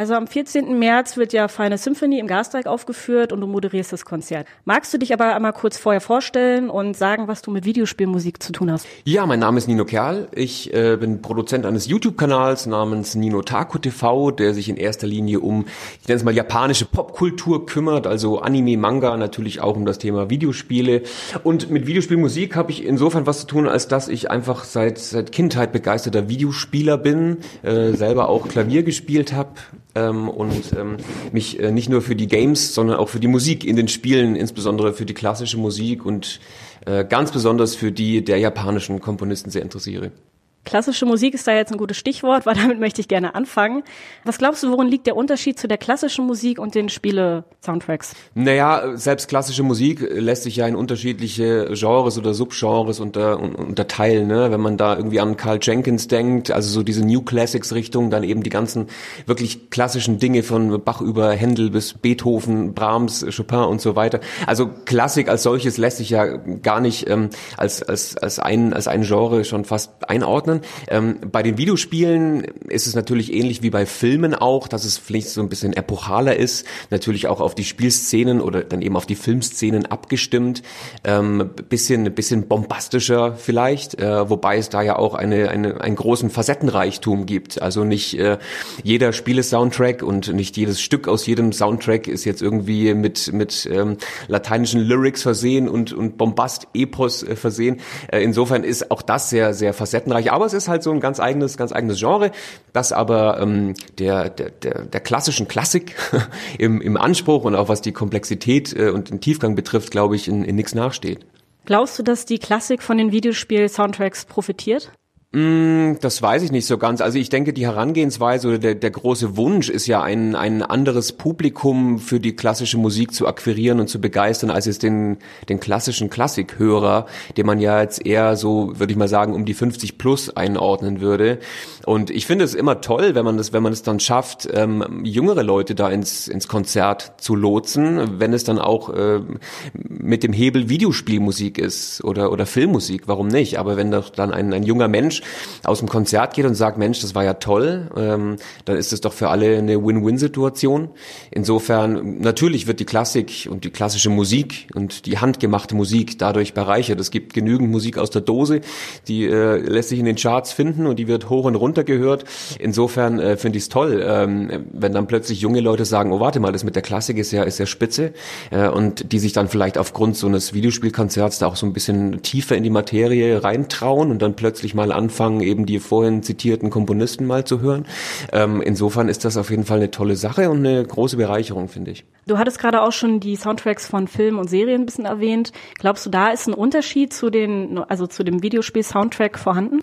Also am 14. März wird ja Final Symphony im Gasteig aufgeführt und du moderierst das Konzert. Magst du dich aber einmal kurz vorher vorstellen und sagen, was du mit Videospielmusik zu tun hast? Ja, mein Name ist Nino Kerl. Ich äh, bin Produzent eines YouTube-Kanals namens Nino Taku TV, der sich in erster Linie um, ich nenne es mal, japanische Popkultur kümmert, also Anime, Manga, natürlich auch um das Thema Videospiele. Und mit Videospielmusik habe ich insofern was zu tun, als dass ich einfach seit, seit Kindheit begeisterter Videospieler bin, äh, selber auch Klavier gespielt habe ähm, und ähm, mich äh, nicht nur für die Games, sondern auch für die Musik in den Spielen, insbesondere für die klassische Musik und äh, ganz besonders für die der japanischen Komponisten sehr interessiere. Klassische Musik ist da jetzt ein gutes Stichwort, weil damit möchte ich gerne anfangen. Was glaubst du, worin liegt der Unterschied zu der klassischen Musik und den Spiele-Soundtracks? Naja, selbst klassische Musik lässt sich ja in unterschiedliche Genres oder Subgenres unter, unterteilen. Ne? Wenn man da irgendwie an Carl Jenkins denkt, also so diese New Classics-Richtung, dann eben die ganzen wirklich klassischen Dinge von Bach über Händel bis Beethoven, Brahms, Chopin und so weiter. Also Klassik als solches lässt sich ja gar nicht ähm, als, als, als, ein, als ein Genre schon fast einordnen einordnen. Ähm, bei den Videospielen ist es natürlich ähnlich wie bei Filmen auch, dass es vielleicht so ein bisschen epochaler ist, natürlich auch auf die Spielszenen oder dann eben auf die Filmszenen abgestimmt, ähm, bisschen, bisschen bombastischer vielleicht, äh, wobei es da ja auch eine, eine, einen großen Facettenreichtum gibt. Also nicht äh, jeder Spiele-Soundtrack und nicht jedes Stück aus jedem Soundtrack ist jetzt irgendwie mit, mit ähm, lateinischen Lyrics versehen und, und Bombast-Epos äh, versehen. Äh, insofern ist auch das sehr, sehr facettenreich. Aber es ist halt so ein ganz eigenes, ganz eigenes Genre, das aber ähm, der, der, der, der klassischen Klassik im, im Anspruch und auch was die Komplexität äh, und den Tiefgang betrifft, glaube ich, in, in nichts nachsteht. Glaubst du, dass die Klassik von den Videospiel-Soundtracks profitiert? Mm, das weiß ich nicht so ganz. Also ich denke, die Herangehensweise oder der, der große Wunsch ist ja ein, ein anderes Publikum für die klassische Musik zu akquirieren und zu begeistern, als es den, den klassischen Klassikhörer, den man ja jetzt eher so, würde ich mal sagen, um die 50 plus einordnen würde. Und ich finde es immer toll, wenn man das, wenn man es dann schafft, ähm, jüngere Leute da ins, ins Konzert zu lotsen, wenn es dann auch äh, mit dem Hebel Videospielmusik ist oder, oder Filmmusik, warum nicht? Aber wenn doch dann ein, ein junger Mensch aus dem Konzert geht und sagt, Mensch, das war ja toll, ähm, dann ist es doch für alle eine Win-Win-Situation. Insofern, natürlich wird die Klassik und die klassische Musik und die handgemachte Musik dadurch bereichert. Es gibt genügend Musik aus der Dose, die äh, lässt sich in den Charts finden und die wird hoch und runter gehört. Insofern äh, finde ich es toll, ähm, wenn dann plötzlich junge Leute sagen, oh warte mal, das mit der Klassik ist ja, ist ja spitze äh, und die sich dann vielleicht aufgrund so eines Videospielkonzerts da auch so ein bisschen tiefer in die Materie reintrauen und dann plötzlich mal an anfangen, eben die vorhin zitierten Komponisten mal zu hören. Ähm, insofern ist das auf jeden Fall eine tolle Sache und eine große Bereicherung, finde ich. Du hattest gerade auch schon die Soundtracks von Filmen und Serien ein bisschen erwähnt. Glaubst du, da ist ein Unterschied zu den, also zu dem Videospiel-Soundtrack vorhanden?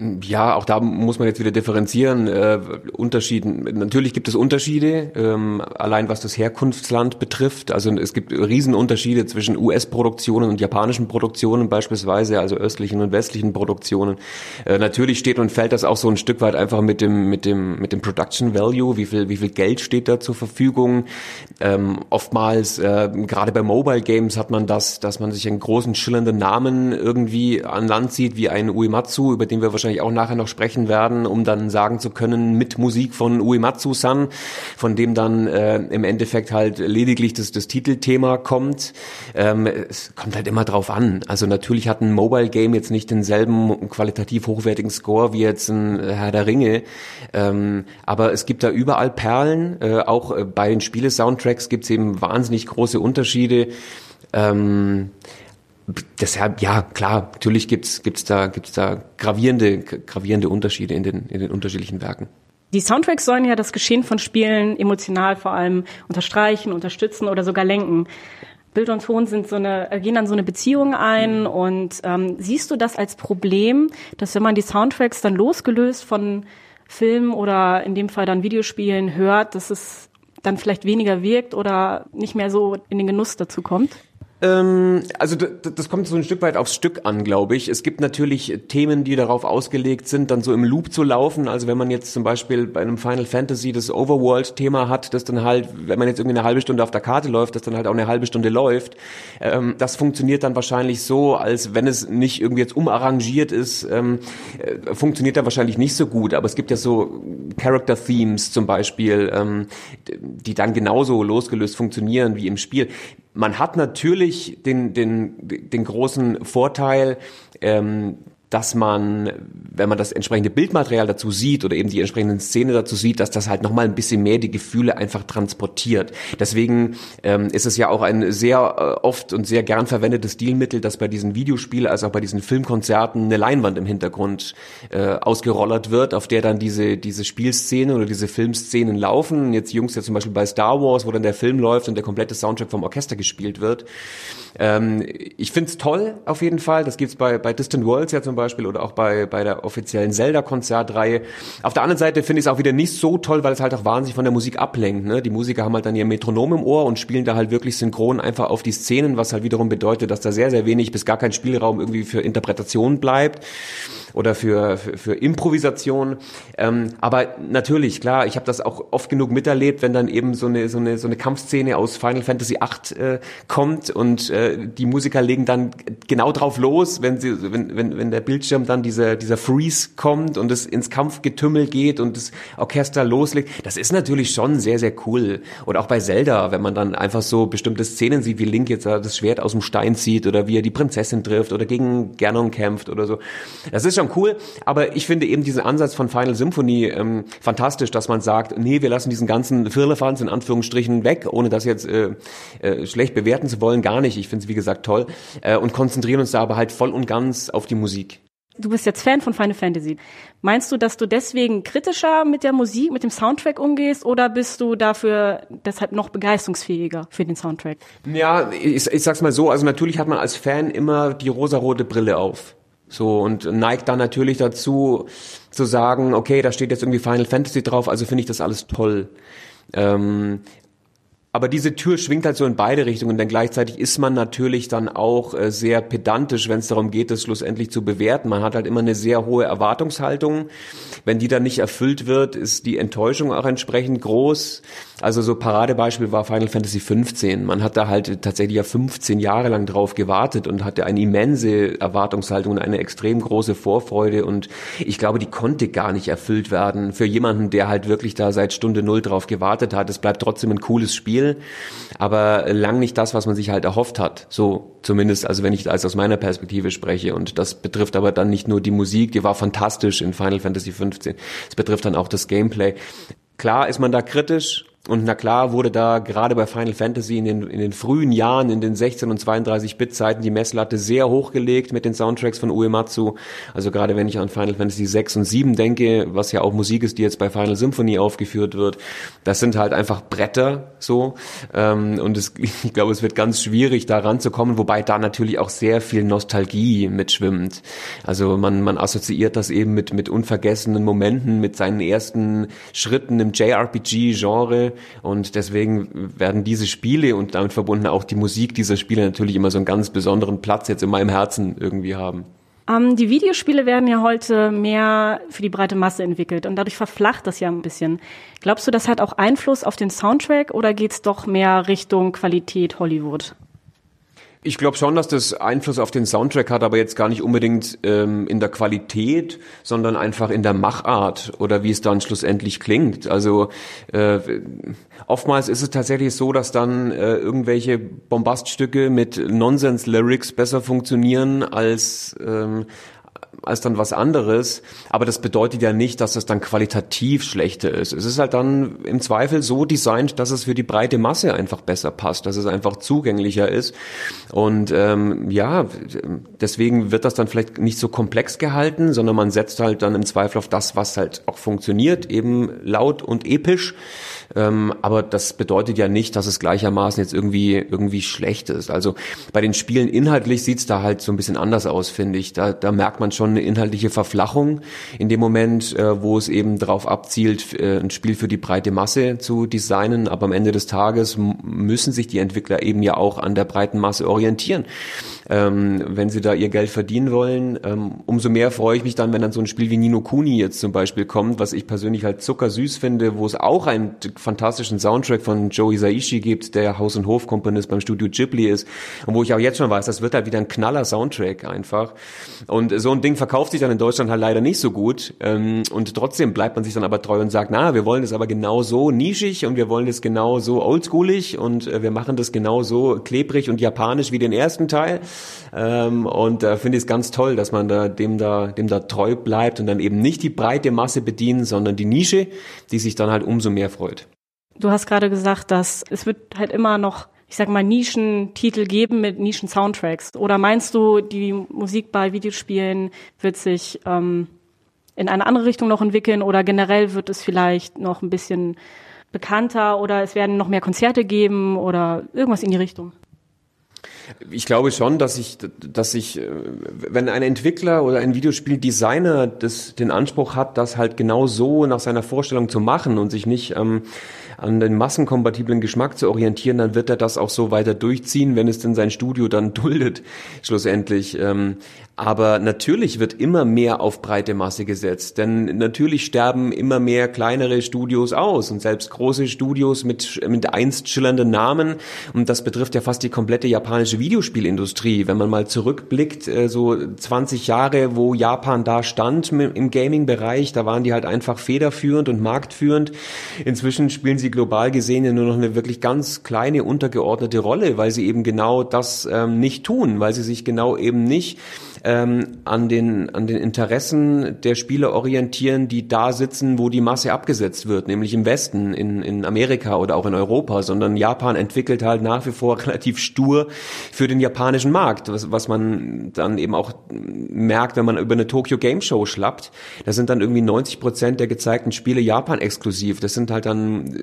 Ja, auch da muss man jetzt wieder differenzieren. Äh, Unterschieden. Natürlich gibt es Unterschiede, ähm, allein was das Herkunftsland betrifft. Also es gibt Riesenunterschiede zwischen US-Produktionen und japanischen Produktionen beispielsweise, also östlichen und westlichen Produktionen. Äh, natürlich steht und fällt das auch so ein Stück weit einfach mit dem mit dem mit dem Production Value. Wie viel wie viel Geld steht da zur Verfügung? Ähm, oftmals äh, gerade bei Mobile Games hat man das, dass man sich einen großen schillernden Namen irgendwie an Land sieht, wie ein Uematsu, über den wir wahrscheinlich wahrscheinlich auch nachher noch sprechen werden, um dann sagen zu können, mit Musik von Uematsu-san, von dem dann äh, im Endeffekt halt lediglich das, das Titelthema kommt. Ähm, es kommt halt immer drauf an. Also natürlich hat ein Mobile Game jetzt nicht denselben qualitativ hochwertigen Score wie jetzt ein Herr der Ringe, ähm, aber es gibt da überall Perlen. Äh, auch äh, bei den Spiele-Soundtracks gibt es eben wahnsinnig große Unterschiede. Ähm, deshalb, ja, klar, natürlich gibt's gibt's da, gibt's da gravierende, gravierende Unterschiede in den, in den unterschiedlichen Werken. Die Soundtracks sollen ja das Geschehen von Spielen emotional vor allem unterstreichen, unterstützen oder sogar lenken. Bild und Ton sind so eine, gehen dann so eine Beziehung ein und ähm, siehst du das als Problem, dass wenn man die Soundtracks dann losgelöst von Filmen oder in dem Fall dann Videospielen hört, dass es dann vielleicht weniger wirkt oder nicht mehr so in den Genuss dazu kommt? Ähm, also das kommt so ein Stück weit aufs Stück an, glaube ich. Es gibt natürlich Themen, die darauf ausgelegt sind, dann so im Loop zu laufen. Also wenn man jetzt zum Beispiel bei einem Final Fantasy das Overworld-Thema hat, das dann halt, wenn man jetzt irgendwie eine halbe Stunde auf der Karte läuft, das dann halt auch eine halbe Stunde läuft. Ähm, das funktioniert dann wahrscheinlich so, als wenn es nicht irgendwie jetzt umarrangiert ist, ähm, äh, funktioniert dann wahrscheinlich nicht so gut. Aber es gibt ja so Character Themes zum Beispiel, die dann genauso losgelöst funktionieren wie im Spiel man hat natürlich den, den, den großen Vorteil, ähm, dass man, wenn man das entsprechende Bildmaterial dazu sieht oder eben die entsprechenden Szene dazu sieht, dass das halt nochmal ein bisschen mehr die Gefühle einfach transportiert. Deswegen ähm, ist es ja auch ein sehr äh, oft und sehr gern verwendetes Stilmittel, dass bei diesen Videospielen, als auch bei diesen Filmkonzerten eine Leinwand im Hintergrund äh, ausgerollert wird, auf der dann diese, diese Spielszenen oder diese Filmszenen laufen. Jetzt Jungs ja zum Beispiel bei Star Wars, wo dann der Film läuft und der komplette Soundtrack vom Orchester gespielt wird. Ähm, ich find's toll auf jeden Fall. Das gibt's bei, bei Distant Worlds ja zum Beispiel oder auch bei, bei der offiziellen Zelda-Konzertreihe. Auf der anderen Seite finde ich es auch wieder nicht so toll, weil es halt auch wahnsinnig von der Musik ablenkt. Ne? Die Musiker haben halt dann ihr Metronom im Ohr und spielen da halt wirklich synchron einfach auf die Szenen, was halt wiederum bedeutet, dass da sehr, sehr wenig bis gar kein Spielraum irgendwie für Interpretation bleibt oder für, für, für Improvisation. Ähm, aber natürlich, klar, ich habe das auch oft genug miterlebt, wenn dann eben so eine, so eine, so eine Kampfszene aus Final Fantasy VIII äh, kommt und äh, die Musiker legen dann genau drauf los, wenn sie, wenn, wenn, wenn der Bildschirm dann dieser, dieser Freeze kommt und es ins Kampfgetümmel geht und das Orchester loslegt. Das ist natürlich schon sehr, sehr cool. Oder auch bei Zelda, wenn man dann einfach so bestimmte Szenen sieht, wie Link jetzt das Schwert aus dem Stein zieht oder wie er die Prinzessin trifft oder gegen Ganon kämpft oder so. Das ist schon schon cool, aber ich finde eben diesen Ansatz von Final Symphony ähm, fantastisch, dass man sagt, nee, wir lassen diesen ganzen Firlefanz in Anführungsstrichen weg, ohne das jetzt äh, äh, schlecht bewerten zu wollen, gar nicht. Ich finde es wie gesagt toll äh, und konzentrieren uns da aber halt voll und ganz auf die Musik. Du bist jetzt Fan von Final Fantasy. Meinst du, dass du deswegen kritischer mit der Musik, mit dem Soundtrack umgehst oder bist du dafür deshalb noch begeisterungsfähiger für den Soundtrack? Ja, ich, ich sag's mal so, also natürlich hat man als Fan immer die rosarote Brille auf. So, und neigt dann natürlich dazu, zu sagen, okay, da steht jetzt irgendwie Final Fantasy drauf, also finde ich das alles toll. Ähm, aber diese Tür schwingt halt so in beide Richtungen, denn gleichzeitig ist man natürlich dann auch äh, sehr pedantisch, wenn es darum geht, das schlussendlich zu bewerten. Man hat halt immer eine sehr hohe Erwartungshaltung. Wenn die dann nicht erfüllt wird, ist die Enttäuschung auch entsprechend groß. Also so Paradebeispiel war Final Fantasy 15. Man hat da halt tatsächlich ja 15 Jahre lang drauf gewartet und hatte eine immense Erwartungshaltung und eine extrem große Vorfreude und ich glaube, die konnte gar nicht erfüllt werden für jemanden, der halt wirklich da seit Stunde Null drauf gewartet hat. Es bleibt trotzdem ein cooles Spiel, aber lang nicht das, was man sich halt erhofft hat. So zumindest, also wenn ich als aus meiner Perspektive spreche und das betrifft aber dann nicht nur die Musik, die war fantastisch in Final Fantasy 15. Es betrifft dann auch das Gameplay. Klar ist man da kritisch und na klar wurde da gerade bei Final Fantasy in den, in den frühen Jahren, in den 16 und 32 Bit Zeiten die Messlatte sehr hochgelegt mit den Soundtracks von Uematsu. Also gerade wenn ich an Final Fantasy 6 und 7 denke, was ja auch Musik ist, die jetzt bei Final Symphony aufgeführt wird, das sind halt einfach Bretter so. Ähm, und es, ich glaube, es wird ganz schwierig da ranzukommen, wobei da natürlich auch sehr viel Nostalgie mitschwimmt. Also man, man assoziiert das eben mit, mit unvergessenen Momenten, mit seinen ersten Schritten im JRPG-Genre und deswegen werden diese Spiele und damit verbunden auch die Musik dieser Spiele natürlich immer so einen ganz besonderen Platz jetzt in meinem Herzen irgendwie haben. Ähm, die Videospiele werden ja heute mehr für die breite Masse entwickelt und dadurch verflacht das ja ein bisschen. Glaubst du, das hat auch Einfluss auf den Soundtrack oder geht's doch mehr Richtung Qualität Hollywood? Ich glaube schon, dass das Einfluss auf den Soundtrack hat, aber jetzt gar nicht unbedingt ähm, in der Qualität, sondern einfach in der Machart oder wie es dann schlussendlich klingt. Also äh, oftmals ist es tatsächlich so, dass dann äh, irgendwelche Bombaststücke mit Nonsens-Lyrics besser funktionieren als ähm, als dann was anderes. Aber das bedeutet ja nicht, dass es dann qualitativ schlechter ist. Es ist halt dann im Zweifel so designt, dass es für die breite Masse einfach besser passt, dass es einfach zugänglicher ist. Und ähm, ja, deswegen wird das dann vielleicht nicht so komplex gehalten, sondern man setzt halt dann im Zweifel auf das, was halt auch funktioniert, eben laut und episch. Ähm, aber das bedeutet ja nicht, dass es gleichermaßen jetzt irgendwie irgendwie schlecht ist. Also bei den Spielen inhaltlich sieht's da halt so ein bisschen anders aus, finde ich. Da, da merkt man schon eine inhaltliche Verflachung in dem Moment, äh, wo es eben darauf abzielt, äh, ein Spiel für die breite Masse zu designen. Aber am Ende des Tages müssen sich die Entwickler eben ja auch an der breiten Masse orientieren ähm, wenn sie da ihr Geld verdienen wollen. Ähm, umso mehr freue ich mich dann, wenn dann so ein Spiel wie Nino Kuni jetzt zum Beispiel kommt, was ich persönlich halt zuckersüß finde, wo es auch einen fantastischen Soundtrack von Joe Hisaishi gibt, der Haus- und Hofkomponist beim Studio Ghibli ist und wo ich auch jetzt schon weiß, das wird halt wieder ein knaller Soundtrack einfach. Und so ein Ding verkauft sich dann in Deutschland halt leider nicht so gut ähm, und trotzdem bleibt man sich dann aber treu und sagt, na, wir wollen das aber genau so nischig und wir wollen das genau so oldschoolig und äh, wir machen das genau so klebrig und japanisch wie den ersten Teil. Ähm, und da äh, finde ich es ganz toll, dass man da dem da dem da treu bleibt und dann eben nicht die breite Masse bedient, sondern die Nische, die sich dann halt umso mehr freut. Du hast gerade gesagt, dass es wird halt immer noch ich sag mal, Nischentitel geben mit Nischen-Soundtracks? Oder meinst du, die Musik bei Videospielen wird sich ähm, in eine andere Richtung noch entwickeln oder generell wird es vielleicht noch ein bisschen bekannter oder es werden noch mehr Konzerte geben oder irgendwas in die Richtung? Ich glaube schon, dass ich, dass ich, äh, wenn ein Entwickler oder ein Videospieldesigner das, den Anspruch hat, das halt genau so nach seiner Vorstellung zu machen und sich nicht ähm, an den massenkompatiblen Geschmack zu orientieren, dann wird er das auch so weiter durchziehen, wenn es denn sein Studio dann duldet, schlussendlich. Ähm, aber natürlich wird immer mehr auf breite Masse gesetzt, denn natürlich sterben immer mehr kleinere Studios aus und selbst große Studios mit, mit einst schillernden Namen. Und das betrifft ja fast die komplette japanische Videospielindustrie. Wenn man mal zurückblickt, äh, so 20 Jahre, wo Japan da stand im Gaming-Bereich, da waren die halt einfach federführend und marktführend. Inzwischen spielen sie global gesehen ja nur noch eine wirklich ganz kleine untergeordnete Rolle, weil sie eben genau das ähm, nicht tun, weil sie sich genau eben nicht ähm, an, den, an den Interessen der Spieler orientieren, die da sitzen, wo die Masse abgesetzt wird, nämlich im Westen, in, in Amerika oder auch in Europa, sondern Japan entwickelt halt nach wie vor relativ stur für den japanischen Markt, was, was man dann eben auch merkt, wenn man über eine Tokyo Game Show schlappt. Da sind dann irgendwie 90 Prozent der gezeigten Spiele Japan exklusiv. Das sind halt dann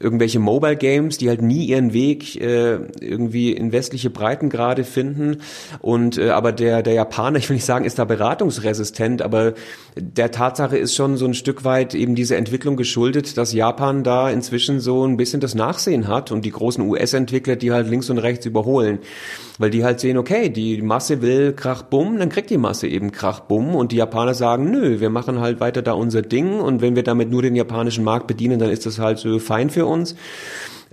irgendwelche Mobile Games, die halt nie ihren Weg äh, irgendwie in westliche Breitengrade finden. Und äh, aber der der Japaner, ich will nicht sagen, ist da beratungsresistent, aber der Tatsache ist schon so ein Stück weit eben diese Entwicklung geschuldet, dass Japan da inzwischen so ein bisschen das Nachsehen hat und die großen US-Entwickler, die halt links und rechts überholen. Weil die halt sehen, okay, die Masse will Krach Bumm, dann kriegt die Masse eben Krach Bumm. Und die Japaner sagen, nö, wir machen halt weiter da unser Ding. Und wenn wir damit nur den japanischen Markt bedienen, dann ist das halt so fein für uns.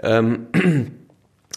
Ähm,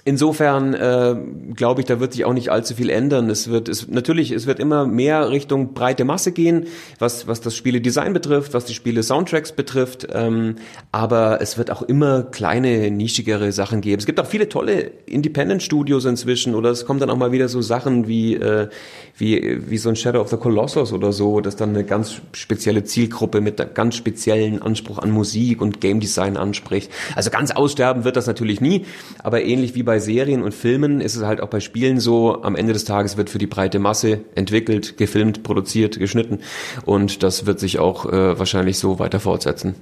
Insofern äh, glaube ich, da wird sich auch nicht allzu viel ändern. Es wird, es natürlich, es wird immer mehr Richtung breite Masse gehen, was was das Spieledesign betrifft, was die Spiele Soundtracks betrifft. Ähm, aber es wird auch immer kleine nischigere Sachen geben. Es gibt auch viele tolle Independent Studios inzwischen, oder es kommen dann auch mal wieder so Sachen wie äh, wie wie so ein Shadow of the Colossus oder so, das dann eine ganz spezielle Zielgruppe mit einem ganz speziellen Anspruch an Musik und Game Design anspricht. Also ganz aussterben wird das natürlich nie, aber ähnlich wie bei bei Serien und Filmen ist es halt auch bei Spielen so, am Ende des Tages wird für die breite Masse entwickelt, gefilmt, produziert, geschnitten und das wird sich auch äh, wahrscheinlich so weiter fortsetzen.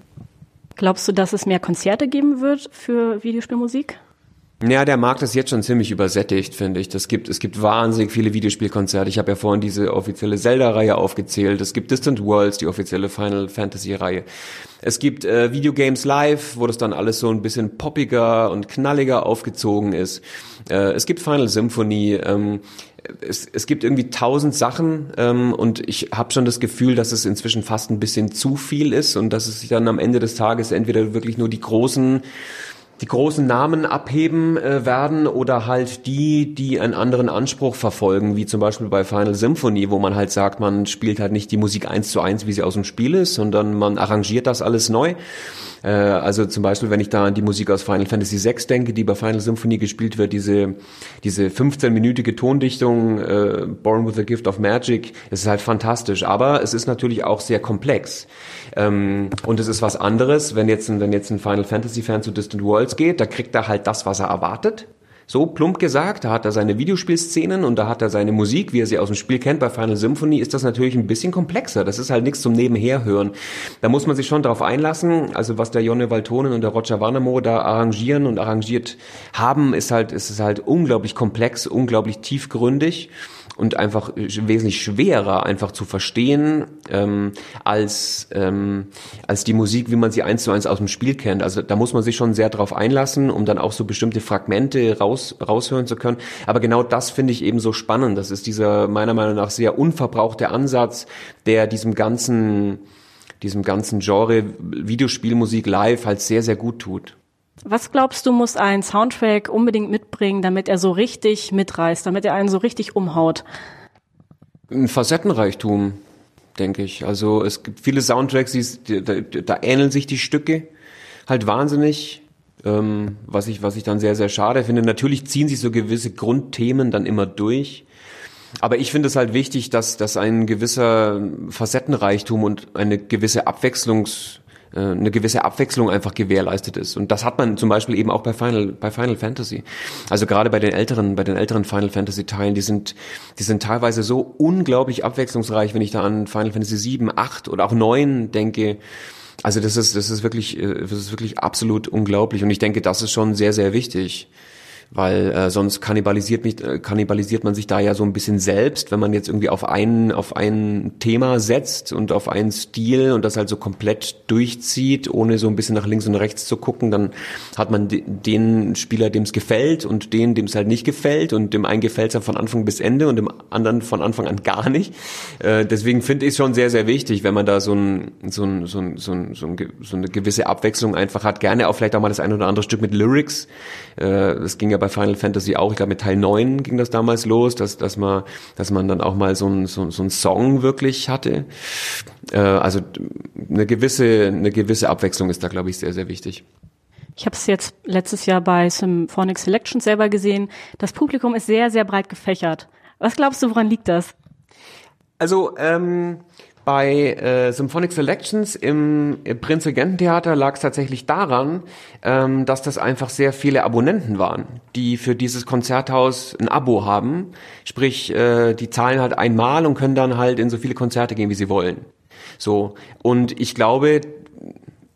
Glaubst du, dass es mehr Konzerte geben wird für Videospielmusik? Ja, der Markt ist jetzt schon ziemlich übersättigt, finde ich. Das gibt, es gibt wahnsinnig viele Videospielkonzerte. Ich habe ja vorhin diese offizielle Zelda-Reihe aufgezählt. Es gibt Distant Worlds, die offizielle Final Fantasy-Reihe. Es gibt äh, Videogames Live, wo das dann alles so ein bisschen poppiger und knalliger aufgezogen ist. Äh, es gibt Final Symphony. Ähm, es, es gibt irgendwie tausend Sachen ähm, und ich habe schon das Gefühl, dass es inzwischen fast ein bisschen zu viel ist und dass es sich dann am Ende des Tages entweder wirklich nur die großen die großen Namen abheben äh, werden oder halt die, die einen anderen Anspruch verfolgen, wie zum Beispiel bei Final Symphony, wo man halt sagt, man spielt halt nicht die Musik eins zu eins, wie sie aus dem Spiel ist, sondern man arrangiert das alles neu. Äh, also zum Beispiel, wenn ich da an die Musik aus Final Fantasy VI denke, die bei Final Symphony gespielt wird, diese, diese 15-minütige Tondichtung, äh, Born with the Gift of Magic, das ist halt fantastisch. Aber es ist natürlich auch sehr komplex. Ähm, und es ist was anderes, wenn jetzt, wenn jetzt ein Final Fantasy Fan zu Distant Worlds geht, da kriegt er halt das, was er erwartet. So plump gesagt, da hat er seine Videospielszenen und da hat er seine Musik, wie er sie aus dem Spiel kennt. Bei Final Symphony ist das natürlich ein bisschen komplexer. Das ist halt nichts zum Nebenherhören. Da muss man sich schon darauf einlassen. Also was der Jonne Waltonen und der Roger Warnemo da arrangieren und arrangiert haben, ist halt, ist es halt unglaublich komplex, unglaublich tiefgründig. Und einfach wesentlich schwerer einfach zu verstehen ähm, als ähm, als die Musik, wie man sie eins zu eins aus dem Spiel kennt. Also da muss man sich schon sehr drauf einlassen, um dann auch so bestimmte Fragmente raus raushören zu können. Aber genau das finde ich eben so spannend. Das ist dieser meiner Meinung nach sehr unverbrauchte Ansatz, der diesem ganzen diesem ganzen Genre Videospielmusik live halt sehr sehr gut tut. Was glaubst du, muss ein Soundtrack unbedingt mitbringen, damit er so richtig mitreißt, damit er einen so richtig umhaut? Ein Facettenreichtum, denke ich. Also es gibt viele Soundtracks, die, da, da ähneln sich die Stücke halt wahnsinnig, ähm, was ich was ich dann sehr sehr schade finde. Natürlich ziehen sich so gewisse Grundthemen dann immer durch. Aber ich finde es halt wichtig, dass, dass ein gewisser Facettenreichtum und eine gewisse Abwechslungs, eine gewisse Abwechslung einfach gewährleistet ist. Und das hat man zum Beispiel eben auch bei Final, bei Final Fantasy. Also gerade bei den älteren, bei den älteren Final Fantasy Teilen, die sind, die sind teilweise so unglaublich abwechslungsreich, wenn ich da an Final Fantasy 7, 8 oder auch 9 denke. Also das ist, das ist wirklich, äh, das ist wirklich absolut unglaublich. Und ich denke, das ist schon sehr, sehr wichtig weil äh, sonst kannibalisiert mich äh, kannibalisiert man sich da ja so ein bisschen selbst, wenn man jetzt irgendwie auf ein auf ein Thema setzt und auf einen Stil und das halt so komplett durchzieht, ohne so ein bisschen nach links und rechts zu gucken, dann hat man den Spieler, dem es gefällt und den, dem es halt nicht gefällt und dem einen gefällt es von Anfang bis Ende und dem anderen von Anfang an gar nicht. Äh, deswegen finde ich es schon sehr sehr wichtig, wenn man da so ein so ein so ein so, ein, so, ein, so eine gewisse Abwechslung einfach hat, gerne auch vielleicht auch mal das ein oder andere Stück mit Lyrics. Äh, das ging ja bei Final Fantasy auch, ich glaube mit Teil 9 ging das damals los, dass, dass, man, dass man dann auch mal so ein, so, so ein Song wirklich hatte. Äh, also eine gewisse, eine gewisse Abwechslung ist da, glaube ich, sehr, sehr wichtig. Ich habe es jetzt letztes Jahr bei Symphonic Selection selber gesehen. Das Publikum ist sehr, sehr breit gefächert. Was glaubst du, woran liegt das? Also ähm, bei äh, Symphonic Selections im, im Prinzregententheater lag es tatsächlich daran, ähm, dass das einfach sehr viele Abonnenten waren, die für dieses Konzerthaus ein Abo haben. Sprich, äh, die zahlen halt einmal und können dann halt in so viele Konzerte gehen, wie sie wollen. So. Und ich glaube,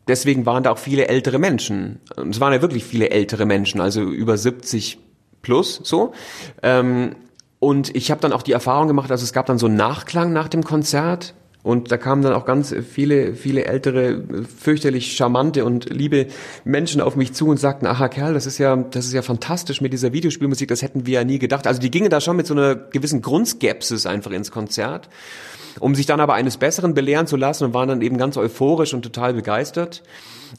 deswegen waren da auch viele ältere Menschen. Es waren ja wirklich viele ältere Menschen, also über 70 plus so. Ähm, und ich habe dann auch die Erfahrung gemacht, also es gab dann so einen Nachklang nach dem Konzert und da kamen dann auch ganz viele, viele ältere, fürchterlich charmante und liebe Menschen auf mich zu und sagten, aha Kerl, das ist ja, das ist ja fantastisch mit dieser Videospielmusik, das hätten wir ja nie gedacht. Also die gingen da schon mit so einer gewissen Grundskepsis einfach ins Konzert, um sich dann aber eines Besseren belehren zu lassen und waren dann eben ganz euphorisch und total begeistert.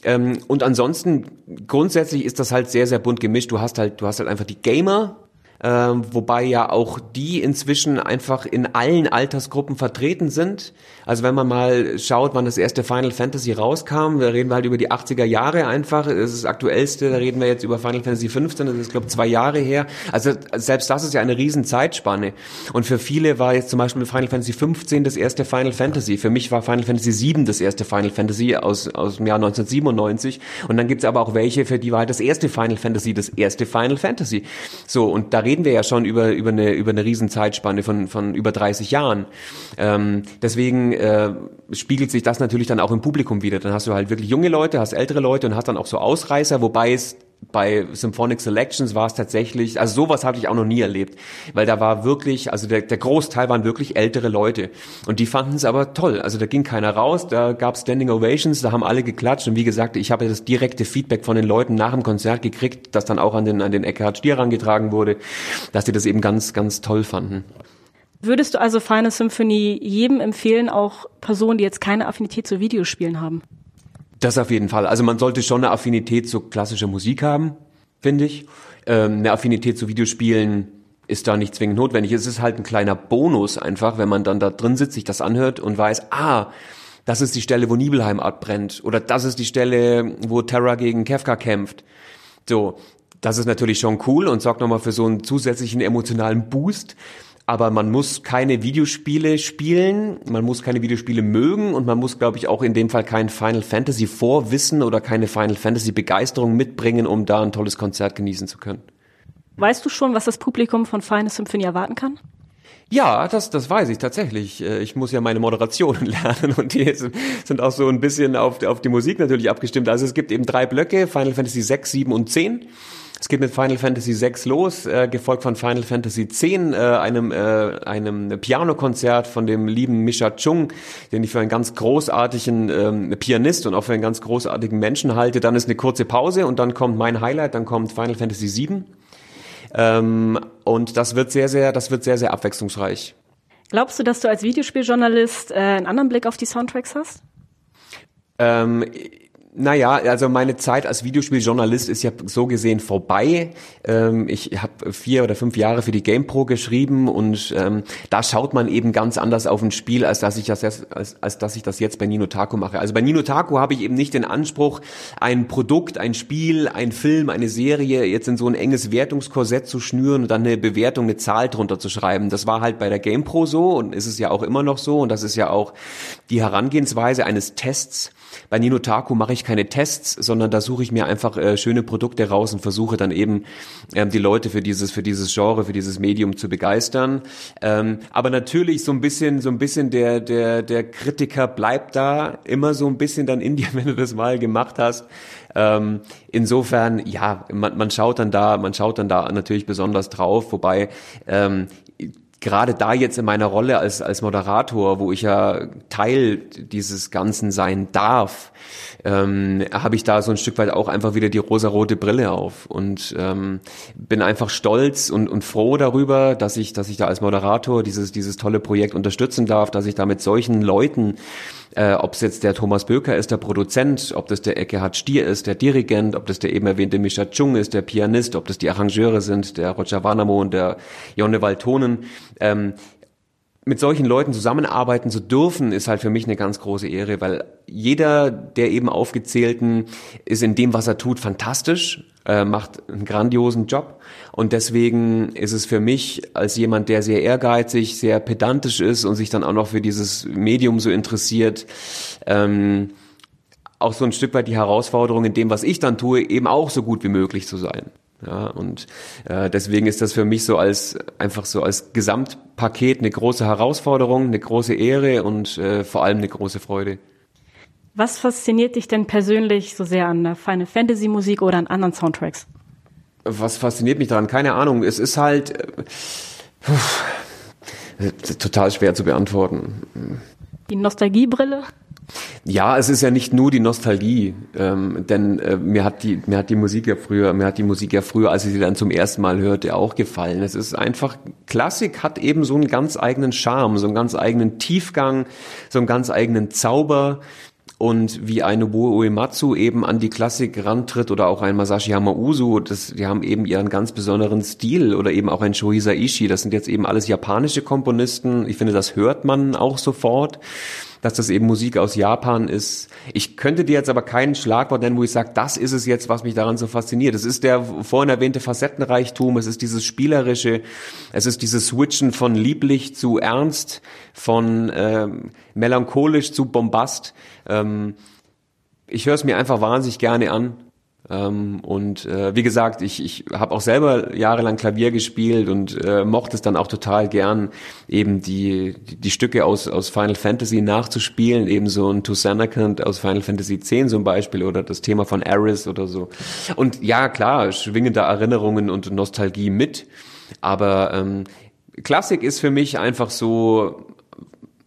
Ähm, und ansonsten grundsätzlich ist das halt sehr, sehr bunt gemischt. Du hast halt, du hast halt einfach die Gamer, ähm, wobei ja auch die inzwischen einfach in allen Altersgruppen vertreten sind. Also wenn man mal schaut, wann das erste Final Fantasy rauskam, da reden wir halt über die 80er Jahre einfach. Das ist das aktuellste, da reden wir jetzt über Final Fantasy 15, das ist glaube zwei Jahre her. Also selbst das ist ja eine riesen Zeitspanne. Und für viele war jetzt zum Beispiel Final Fantasy 15 das erste Final Fantasy. Für mich war Final Fantasy 7 das erste Final Fantasy aus, aus dem Jahr 1997. Und dann gibt's aber auch welche, für die war halt das erste Final Fantasy das erste Final Fantasy. So, und da reden wir ja schon über, über, eine, über eine riesen Zeitspanne von, von über 30 Jahren. Ähm, deswegen äh, spiegelt sich das natürlich dann auch im Publikum wieder. Dann hast du halt wirklich junge Leute, hast ältere Leute und hast dann auch so Ausreißer, wobei es bei Symphonic Selections war es tatsächlich, also sowas hatte ich auch noch nie erlebt, weil da war wirklich, also der, der Großteil waren wirklich ältere Leute und die fanden es aber toll. Also da ging keiner raus, da gab Standing Ovations, da haben alle geklatscht und wie gesagt, ich habe das direkte Feedback von den Leuten nach dem Konzert gekriegt, das dann auch an den an den Eckhard Stier herangetragen wurde, dass die das eben ganz ganz toll fanden. Würdest du also Final Symphony jedem empfehlen, auch Personen, die jetzt keine Affinität zu Videospielen haben? Das auf jeden Fall. Also man sollte schon eine Affinität zu klassischer Musik haben, finde ich. Ähm, eine Affinität zu Videospielen ist da nicht zwingend notwendig. Es ist halt ein kleiner Bonus einfach, wenn man dann da drin sitzt, sich das anhört und weiß, ah, das ist die Stelle, wo Nibelheim abbrennt. Oder das ist die Stelle, wo Terra gegen Kefka kämpft. So, das ist natürlich schon cool und sorgt nochmal für so einen zusätzlichen emotionalen Boost aber man muss keine Videospiele spielen, man muss keine Videospiele mögen und man muss, glaube ich, auch in dem Fall kein Final Fantasy Vorwissen oder keine Final Fantasy Begeisterung mitbringen, um da ein tolles Konzert genießen zu können. Weißt du schon, was das Publikum von Final Symphony erwarten kann? Ja, das, das weiß ich tatsächlich. Äh, ich muss ja meine Moderationen lernen und die sind auch so ein bisschen auf, auf die Musik natürlich abgestimmt. Also es gibt eben drei Blöcke, Final Fantasy 6, 7 und 10. Es geht mit Final Fantasy VI los, äh, gefolgt von Final Fantasy X, äh, einem, äh, einem Pianokonzert von dem lieben Misha Chung, den ich für einen ganz großartigen ähm, Pianist und auch für einen ganz großartigen Menschen halte. Dann ist eine kurze Pause und dann kommt mein Highlight, dann kommt Final Fantasy VII. Ähm, und das wird sehr, sehr, das wird sehr, sehr abwechslungsreich. Glaubst du, dass du als Videospieljournalist äh, einen anderen Blick auf die Soundtracks hast? Ähm, naja, also meine Zeit als Videospieljournalist ist ja so gesehen vorbei. Ähm, ich habe vier oder fünf Jahre für die GamePro geschrieben und ähm, da schaut man eben ganz anders auf ein Spiel, als dass ich das jetzt, als, als dass ich das jetzt bei Nino Taku mache. Also bei Nino Taku habe ich eben nicht den Anspruch, ein Produkt, ein Spiel, ein Film, eine Serie jetzt in so ein enges Wertungskorsett zu schnüren und dann eine Bewertung, eine Zahl drunter zu schreiben. Das war halt bei der GamePro so und ist es ja auch immer noch so und das ist ja auch die Herangehensweise eines Tests bei Nino Taku mache ich keine Tests, sondern da suche ich mir einfach äh, schöne Produkte raus und versuche dann eben ähm, die Leute für dieses für dieses Genre, für dieses Medium zu begeistern. Ähm, aber natürlich so ein bisschen so ein bisschen der der der Kritiker bleibt da immer so ein bisschen dann in dir, wenn du das mal gemacht hast. Ähm, insofern, ja, man, man schaut dann da, man schaut dann da natürlich besonders drauf, wobei ähm, gerade da jetzt in meiner Rolle als, als Moderator, wo ich ja Teil dieses Ganzen sein darf, ähm, habe ich da so ein Stück weit auch einfach wieder die rosarote Brille auf und ähm, bin einfach stolz und, und froh darüber, dass ich, dass ich da als Moderator dieses, dieses tolle Projekt unterstützen darf, dass ich da mit solchen Leuten äh, ob es jetzt der Thomas Böker ist, der Produzent, ob das der Eckehard Stier ist, der Dirigent, ob das der eben erwähnte Misha Chung ist, der Pianist, ob das die Arrangeure sind, der Roger Warnamo und der Jonne Waltonen. Ähm, mit solchen Leuten zusammenarbeiten zu dürfen, ist halt für mich eine ganz große Ehre, weil jeder der eben aufgezählten ist in dem, was er tut, fantastisch, äh, macht einen grandiosen Job und deswegen ist es für mich als jemand, der sehr ehrgeizig, sehr pedantisch ist und sich dann auch noch für dieses Medium so interessiert, ähm, auch so ein Stück weit die Herausforderung in dem, was ich dann tue, eben auch so gut wie möglich zu sein. Ja, und äh, deswegen ist das für mich so als einfach so als Gesamtpaket eine große Herausforderung, eine große Ehre und äh, vor allem eine große Freude. Was fasziniert dich denn persönlich so sehr an der Final Fantasy Musik oder an anderen Soundtracks? Was fasziniert mich daran? Keine Ahnung. Es ist halt äh, total schwer zu beantworten. Die Nostalgiebrille? Ja, es ist ja nicht nur die Nostalgie, ähm, denn äh, mir hat die mir hat die Musik ja früher, mir hat die Musik ja früher, als ich sie dann zum ersten Mal hörte, auch gefallen. Es ist einfach Klassik hat eben so einen ganz eigenen Charme, so einen ganz eigenen Tiefgang, so einen ganz eigenen Zauber und wie ein Nobuo Uematsu eben an die Klassik rantritt oder auch ein Masashi Hamauzu, das, die haben eben ihren ganz besonderen Stil oder eben auch ein Shohisa Ishii, das sind jetzt eben alles japanische Komponisten. Ich finde, das hört man auch sofort dass das eben Musik aus Japan ist. Ich könnte dir jetzt aber keinen Schlagwort nennen, wo ich sage, das ist es jetzt, was mich daran so fasziniert. Es ist der vorhin erwähnte Facettenreichtum, es ist dieses Spielerische, es ist dieses Switchen von lieblich zu ernst, von ähm, melancholisch zu Bombast. Ähm, ich höre es mir einfach wahnsinnig gerne an. Ähm, und äh, wie gesagt, ich, ich habe auch selber jahrelang Klavier gespielt und äh, mochte es dann auch total gern, eben die, die, die Stücke aus, aus Final Fantasy nachzuspielen, eben so ein To Sanakant aus Final Fantasy X zum Beispiel oder das Thema von Aris oder so. Und ja, klar, schwingen da Erinnerungen und Nostalgie mit, aber ähm, Klassik ist für mich einfach so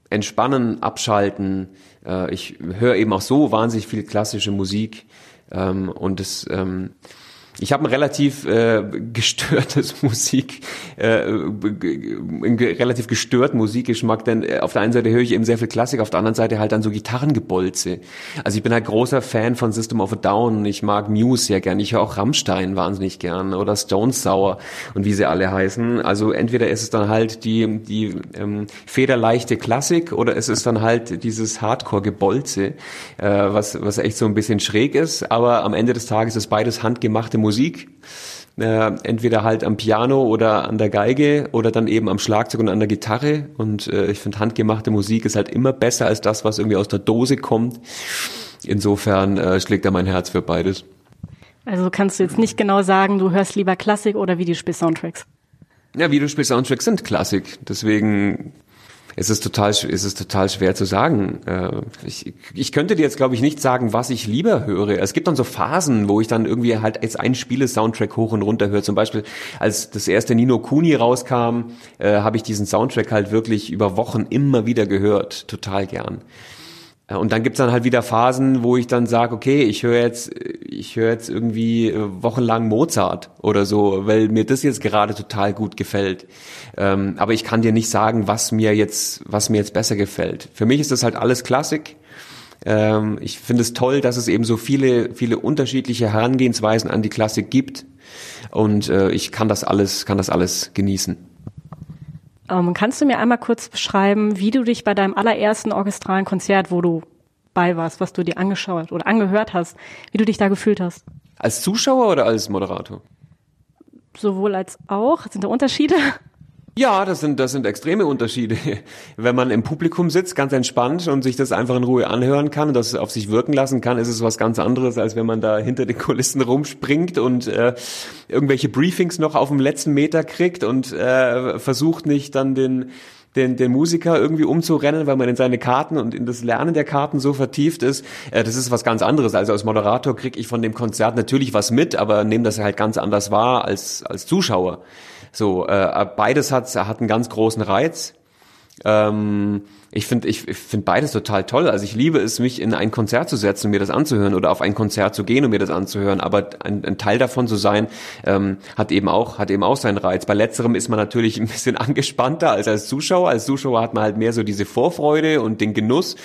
entspannen, abschalten. Äh, ich höre eben auch so wahnsinnig viel klassische Musik ähm, und es ähm, ich habe ein relativ äh, gestörtes Musik, äh, relativ gestörten Musikgeschmack, denn äh, auf der einen Seite höre ich eben sehr viel Klassik, auf der anderen Seite halt dann so Gitarrengebolze. Also ich bin halt großer Fan von System of a Down, ich mag Muse sehr gern, ich höre auch Rammstein wahnsinnig gern oder Stones Sour und wie sie alle heißen. Also entweder ist es dann halt die, die ähm, federleichte Klassik oder es ist dann halt dieses Hardcore-Gebolze, äh, was, was echt so ein bisschen schräg ist, aber am Ende des Tages ist beides handgemachte Musik. Äh, entweder halt am Piano oder an der Geige oder dann eben am Schlagzeug und an der Gitarre. Und äh, ich finde, handgemachte Musik ist halt immer besser als das, was irgendwie aus der Dose kommt. Insofern äh, schlägt da mein Herz für beides. Also kannst du jetzt nicht genau sagen, du hörst lieber Klassik oder Videospiel-Soundtracks? Ja, Videospiel-Soundtracks sind Klassik. Deswegen es ist total, es ist total schwer zu sagen. Äh, ich, ich könnte dir jetzt, glaube ich, nicht sagen, was ich lieber höre. Es gibt dann so Phasen, wo ich dann irgendwie halt jetzt ein Spiele-Soundtrack hoch und runter höre. Zum Beispiel, als das erste Nino Kuni rauskam, äh, habe ich diesen Soundtrack halt wirklich über Wochen immer wieder gehört. Total gern. Und dann gibt's dann halt wieder Phasen, wo ich dann sage, okay, ich höre jetzt, ich höre jetzt irgendwie äh, wochenlang Mozart oder so, weil mir das jetzt gerade total gut gefällt. Ähm, aber ich kann dir nicht sagen, was mir jetzt, was mir jetzt besser gefällt. Für mich ist das halt alles Klassik. Ähm, ich finde es toll, dass es eben so viele, viele unterschiedliche Herangehensweisen an die Klassik gibt. Und äh, ich kann das alles, kann das alles genießen. Ähm, kannst du mir einmal kurz beschreiben, wie du dich bei deinem allerersten orchestralen Konzert, wo du bei warst, was du dir angeschaut oder angehört hast, wie du dich da gefühlt hast? Als Zuschauer oder als Moderator? Sowohl als auch. Sind da Unterschiede? Ja, das sind, das sind extreme Unterschiede. Wenn man im Publikum sitzt, ganz entspannt und sich das einfach in Ruhe anhören kann und das auf sich wirken lassen kann, ist es was ganz anderes, als wenn man da hinter den Kulissen rumspringt und äh, irgendwelche Briefings noch auf dem letzten Meter kriegt und äh, versucht nicht dann den den, den Musiker irgendwie umzurennen, weil man in seine Karten und in das Lernen der Karten so vertieft ist. Äh, das ist was ganz anderes. Also als Moderator kriege ich von dem Konzert natürlich was mit, aber nehme das halt ganz anders wahr als, als Zuschauer. So, äh, beides hat, hat einen ganz großen Reiz. Ähm, ich finde ich, ich find beides total toll. Also ich liebe es, mich in ein Konzert zu setzen und mir das anzuhören oder auf ein Konzert zu gehen und mir das anzuhören. Aber ein, ein Teil davon zu sein, ähm, hat eben auch hat eben auch seinen Reiz. Bei letzterem ist man natürlich ein bisschen angespannter als als Zuschauer. Als Zuschauer hat man halt mehr so diese Vorfreude und den Genuss.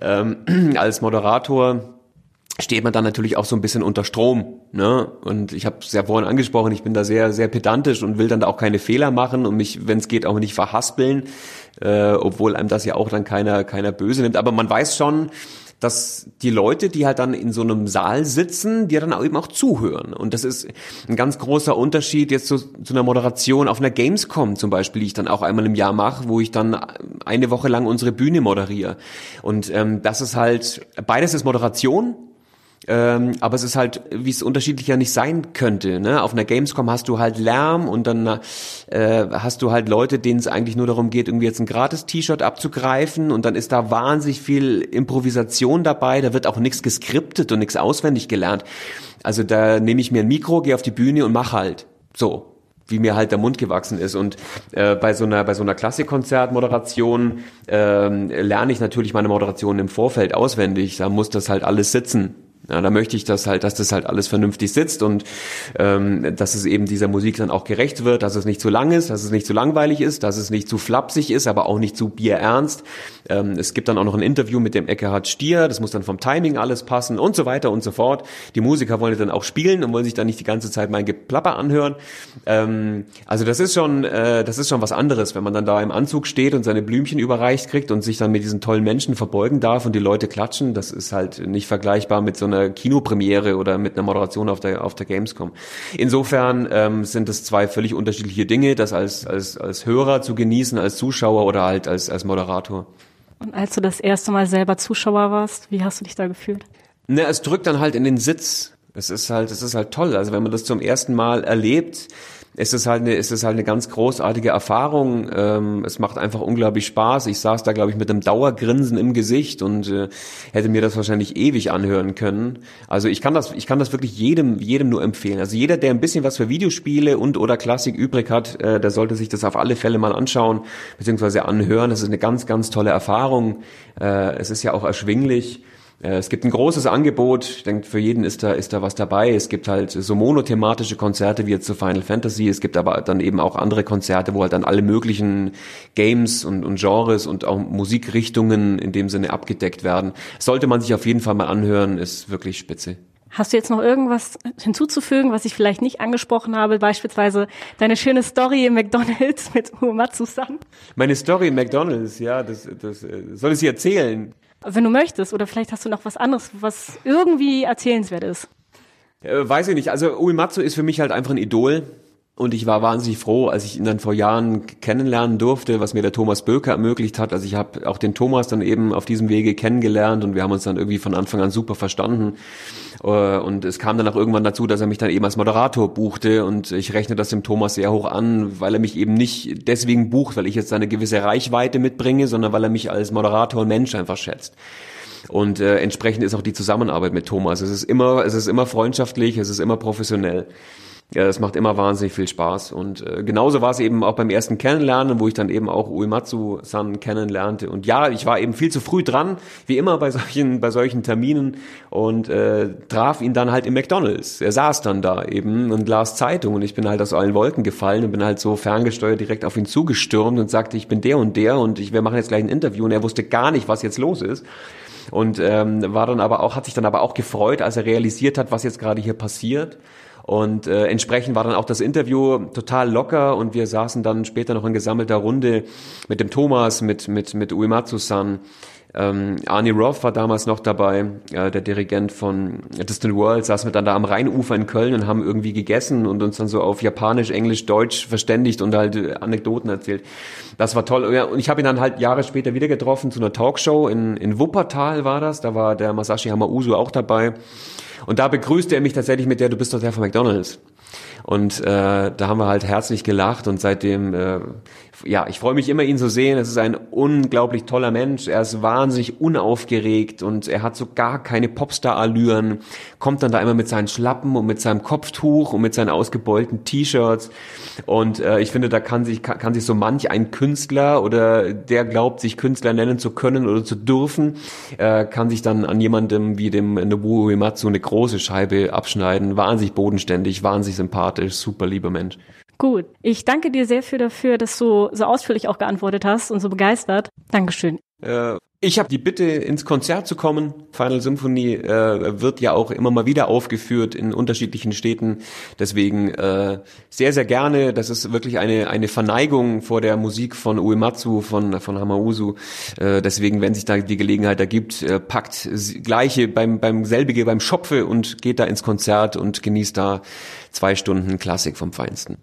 Ähm, als Moderator steht man dann natürlich auch so ein bisschen unter Strom. Ne? Und ich habe es ja vorhin angesprochen, ich bin da sehr, sehr pedantisch und will dann da auch keine Fehler machen und mich, wenn es geht, auch nicht verhaspeln, äh, obwohl einem das ja auch dann keiner, keiner böse nimmt. Aber man weiß schon, dass die Leute, die halt dann in so einem Saal sitzen, die dann auch eben auch zuhören. Und das ist ein ganz großer Unterschied jetzt zu, zu einer Moderation auf einer Gamescom zum Beispiel, die ich dann auch einmal im Jahr mache, wo ich dann eine Woche lang unsere Bühne moderiere. Und ähm, das ist halt, beides ist Moderation, ähm, aber es ist halt, wie es unterschiedlicher nicht sein könnte. Ne? Auf einer Gamescom hast du halt Lärm und dann äh, hast du halt Leute, denen es eigentlich nur darum geht, irgendwie jetzt ein Gratis-T-Shirt abzugreifen und dann ist da wahnsinnig viel Improvisation dabei. Da wird auch nichts geskriptet und nichts auswendig gelernt. Also da nehme ich mir ein Mikro, gehe auf die Bühne und mach halt. So, wie mir halt der Mund gewachsen ist. Und äh, bei so einer bei so einer Klassikkonzertmoderation äh, lerne ich natürlich meine Moderation im Vorfeld auswendig. Da muss das halt alles sitzen. Ja, da möchte ich, dass halt, dass das halt alles vernünftig sitzt und ähm, dass es eben dieser Musik dann auch gerecht wird, dass es nicht zu lang ist, dass es nicht zu langweilig ist, dass es nicht zu flapsig ist, aber auch nicht zu bierernst. Ähm, es gibt dann auch noch ein Interview mit dem Eckhard Stier, das muss dann vom Timing alles passen und so weiter und so fort. Die Musiker wollen dann auch spielen und wollen sich dann nicht die ganze Zeit mein Geplapper anhören. Ähm, also das ist schon, äh, das ist schon was anderes, wenn man dann da im Anzug steht und seine Blümchen überreicht kriegt und sich dann mit diesen tollen Menschen verbeugen darf und die Leute klatschen. Das ist halt nicht vergleichbar mit so einer einer Kinopremiere oder mit einer Moderation auf der, auf der Gamescom. Insofern ähm, sind es zwei völlig unterschiedliche Dinge, das als, als, als Hörer zu genießen, als Zuschauer oder halt als, als Moderator. Und als du das erste Mal selber Zuschauer warst, wie hast du dich da gefühlt? Ne, es drückt dann halt in den Sitz. Es ist halt, es ist halt toll. Also wenn man das zum ersten Mal erlebt, ist es halt eine, ist es halt eine ganz großartige Erfahrung. Ähm, es macht einfach unglaublich Spaß. Ich saß da, glaube ich, mit einem Dauergrinsen im Gesicht und äh, hätte mir das wahrscheinlich ewig anhören können. Also ich kann das, ich kann das wirklich jedem, jedem nur empfehlen. Also jeder, der ein bisschen was für Videospiele und oder Klassik übrig hat, äh, der sollte sich das auf alle Fälle mal anschauen bzw. anhören. Das ist eine ganz, ganz tolle Erfahrung. Äh, es ist ja auch erschwinglich. Äh, es gibt ein großes Angebot. Ich denke, für jeden ist da, ist da was dabei. Es gibt halt so monothematische Konzerte wie jetzt zu Final Fantasy. Es gibt aber dann eben auch andere Konzerte, wo halt dann alle möglichen Games und, und Genres und auch Musikrichtungen in dem Sinne abgedeckt werden. Sollte man sich auf jeden Fall mal anhören, ist wirklich spitze. Hast du jetzt noch irgendwas hinzuzufügen, was ich vielleicht nicht angesprochen habe? Beispielsweise deine schöne Story im McDonalds mit Uematsu-san? Meine Story im McDonalds, ja, das, das äh, soll ich sie erzählen? Wenn du möchtest, oder vielleicht hast du noch was anderes, was irgendwie erzählenswert ist. Äh, weiß ich nicht. Also Uematsu ist für mich halt einfach ein Idol. Und ich war wahnsinnig froh, als ich ihn dann vor Jahren kennenlernen durfte, was mir der Thomas Böker ermöglicht hat. Also ich habe auch den Thomas dann eben auf diesem Wege kennengelernt und wir haben uns dann irgendwie von Anfang an super verstanden. Äh, und es kam dann auch irgendwann dazu, dass er mich dann eben als Moderator buchte und ich rechne das dem Thomas sehr hoch an, weil er mich eben nicht deswegen bucht, weil ich jetzt eine gewisse Reichweite mitbringe, sondern weil er mich als Moderator und Mensch einfach schätzt. Und äh, entsprechend ist auch die Zusammenarbeit mit Thomas. Es ist immer, es ist immer freundschaftlich, es ist immer professionell. Ja, das macht immer wahnsinnig viel Spaß. Und äh, genauso war es eben auch beim ersten Kennenlernen, wo ich dann eben auch Uematsu-san kennenlernte. Und ja, ich war eben viel zu früh dran, wie immer bei solchen, bei solchen Terminen und äh, traf ihn dann halt im McDonalds. Er saß dann da eben und las Zeitung und ich bin halt aus allen Wolken gefallen und bin halt so ferngesteuert direkt auf ihn zugestürmt und sagte, ich bin der und der und ich, wir machen jetzt gleich ein Interview und er wusste gar nicht, was jetzt los ist und ähm, war dann aber auch hat sich dann aber auch gefreut, als er realisiert hat, was jetzt gerade hier passiert und äh, entsprechend war dann auch das Interview total locker und wir saßen dann später noch in gesammelter Runde mit dem Thomas, mit, mit, mit Uematsu-san. Ähm, Arnie Roth war damals noch dabei, äh, der Dirigent von Distant World, saßen wir dann da am Rheinufer in Köln und haben irgendwie gegessen und uns dann so auf Japanisch, Englisch, Deutsch verständigt und halt äh, Anekdoten erzählt. Das war toll. Ja, und ich habe ihn dann halt Jahre später wieder getroffen zu einer Talkshow in, in Wuppertal war das. Da war der Masashi Hamauzu auch dabei. Und da begrüßte er mich tatsächlich mit der, du bist doch der von McDonalds. Und äh, da haben wir halt herzlich gelacht und seitdem, äh, ja, ich freue mich immer, ihn zu sehen. Es ist ein unglaublich toller Mensch. Er ist wahnsinnig unaufgeregt und er hat so gar keine Popstar-Allüren. Kommt dann da immer mit seinen Schlappen und mit seinem Kopftuch und mit seinen ausgebeulten T-Shirts. Und äh, ich finde, da kann sich, kann, kann sich so manch ein Künstler oder der glaubt, sich Künstler nennen zu können oder zu dürfen, äh, kann sich dann an jemandem wie dem Nobuo Uematsu eine große Scheibe abschneiden. Wahnsinnig bodenständig, wahnsinnig sympathisch, super lieber Mensch. Gut. Ich danke dir sehr für dafür, dass du so ausführlich auch geantwortet hast und so begeistert. Dankeschön. Äh, ich habe die Bitte, ins Konzert zu kommen. Final Symphony äh, wird ja auch immer mal wieder aufgeführt in unterschiedlichen Städten. Deswegen äh, sehr, sehr gerne. Das ist wirklich eine, eine Verneigung vor der Musik von Uematsu, von, von Hamauzu. Äh, deswegen, wenn sich da die Gelegenheit ergibt, äh, packt gleiche beim, beim selbige, beim Schopfe und geht da ins Konzert und genießt da zwei Stunden Klassik vom Feinsten.